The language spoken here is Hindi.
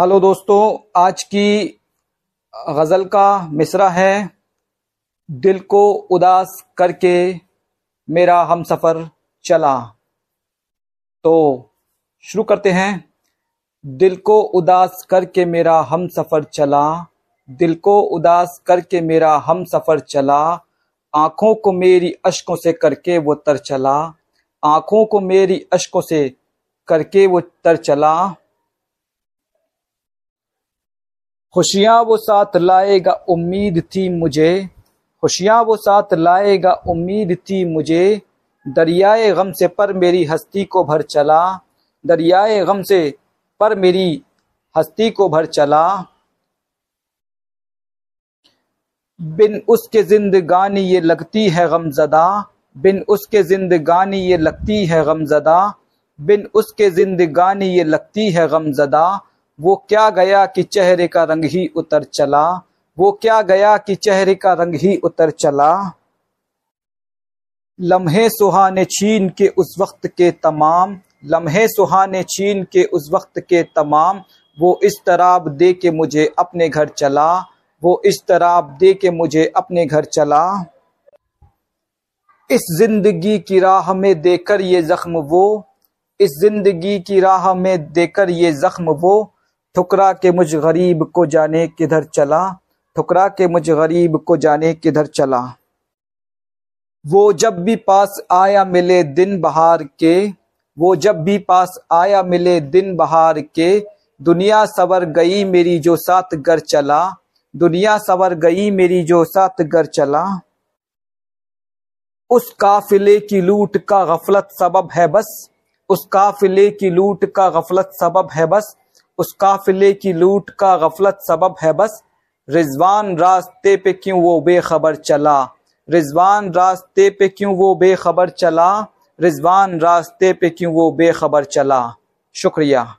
हेलो दोस्तों, आज की गज़ल का मिसरा है। दिल को उदास करके मेरा हम सफ़र चला। तो शुरू करते हैं। दिल को उदास करके मेरा हम सफ़र चला। दिल को उदास करके मेरा हम सफ़र चला। आँखों को मेरी अशकों से करके वो तर चला। आँखों को मेरी अशकों से करके वो तर चला। खुशियाँ वो साथ लाएगा उम्मीद थी मुझे। खुशियाँ वो साथ लाएगा उम्मीद थी मुझे। दरियाए गम से पर मेरी हस्ती को भर चला। दरियाए गम से पर मेरी हस्ती को भर चला। बिन उसके जिंदगानी ये लगती है गमजदा। बिन उसके जिंदगानी ये लगती है गमजदा। बिन उसके जिंदगानी ये लगती है गमजदा। वो क्या गया कि चेहरे का रंग ही उतर चला? वो क्या गया कि चेहरे का रंग ही उतर चला? लम्हे सुहाने छीन के उस वक्त के तमाम, लम्हे सुहाने छीन के उस वक्त के तमाम, वो इस तराब दे के मुझे अपने घर चला। वो इस तराब दे के मुझे अपने घर चला। इस ज़िंदगी की राह में देकर ये जख्म वो, इस ज़िंदगी की राह में देकर ये जख्म वो ठुकरा के मुझ गरीब को जाने किधर चला? ठुकरा के मुझ गरीब को जाने किधर चला? वो जब भी पास आया मिले दिन बहार के, वो जब भी पास आया मिले दिन बहार के, दुनिया सवर गई मेरी जो साथ घर चला, दुनिया सवर गई मेरी जो साथ घर चला। उस काफिले की लूट का गफलत सबब है बस, उस काफिले की लूट का गफलत सबब है बस उस काफिले की लूट का गफलत सबब है बस। रिजवान रास्ते पे क्यों वो बेखबर चला? रिजवान रास्ते पे क्यों वो बेखबर चला? रिजवान रास्ते पे क्यों वो बेखबर चला? शुक्रिया।